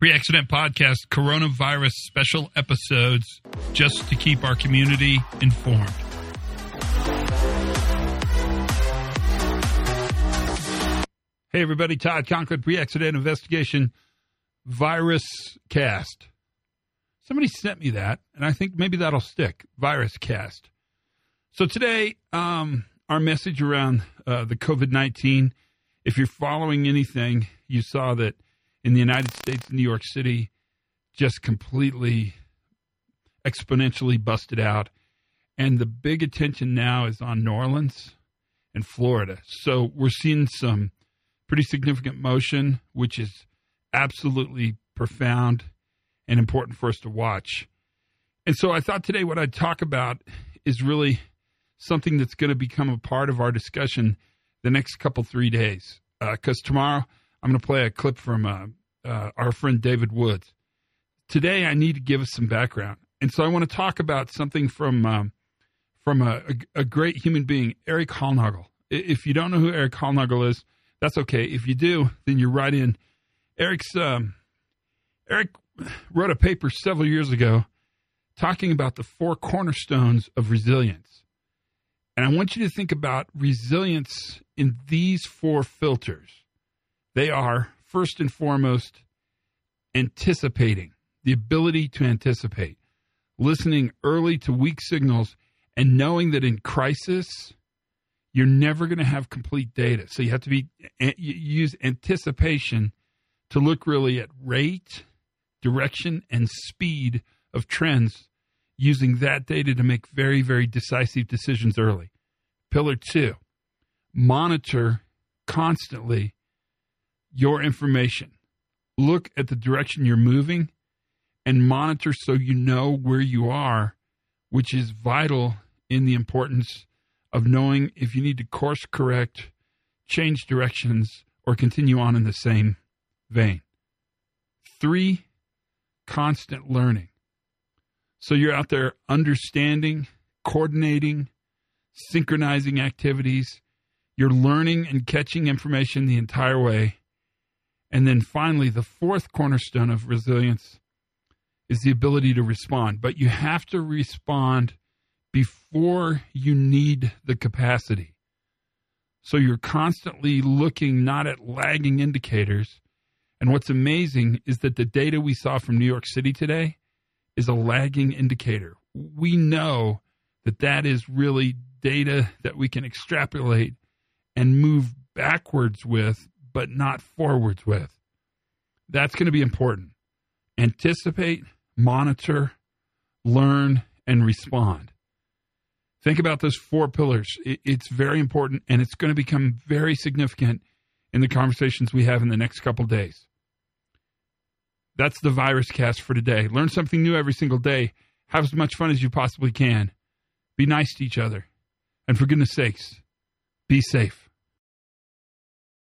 Pre Accident Podcast coronavirus special episodes just to keep our community informed. Hey, everybody, Todd Conklin, Pre Accident Investigation Virus Cast. Somebody sent me that, and I think maybe that'll stick. Virus Cast. So today, um, our message around uh, the COVID 19, if you're following anything, you saw that in the United States, New York City, just completely exponentially busted out. And the big attention now is on New Orleans and Florida. So we're seeing some pretty significant motion, which is absolutely profound and important for us to watch. And so I thought today what I'd talk about is really something that's going to become a part of our discussion the next couple three days. Because uh, tomorrow I'm going to play a clip from uh, uh, our friend David Woods. Today I need to give us some background, and so I want to talk about something from um, from a, a, a, great human being, Eric Hollnagel. If you don't know who Eric Hollnagel is, that's okay. If you do, then you're right in. Eric's um, Eric wrote a paper several years ago talking about the four cornerstones of resilience. And I want you to think about resilience in these four filters. They are, first and foremost, anticipating, the ability to anticipate, listening early to weak signals, and knowing that in crisis, you're never going to have complete data. So you have to be use anticipation to look really at rate, direction, and speed of trends using that data to make very, very decisive decisions early. Pillar two, monitor constantly your information. Look at the direction you're moving and monitor so you know where you are, which is vital in the importance of knowing if you need to course correct, change directions, or continue on in the same vein. Three, constant learning. So you're out there understanding, coordinating, synchronizing activities. You're learning and catching information the entire way. And then finally, the fourth cornerstone of resilience is the ability to respond. But you have to respond before you need the capacity. So you're constantly looking not at lagging indicators. And what's amazing is that the data we saw from New York City today is a lagging indicator. We know that that is really data that we can extrapolate and move backwards with, but not forwards with. That's going to be important. Anticipate, monitor, learn, and respond. Think about those four pillars. It's very important and it's going to become very significant in the conversations we have in the next couple days. That's the virus cast for today. Learn something new every single day. Have as much fun as you possibly can. Be nice to each other. And for goodness sakes, be safe.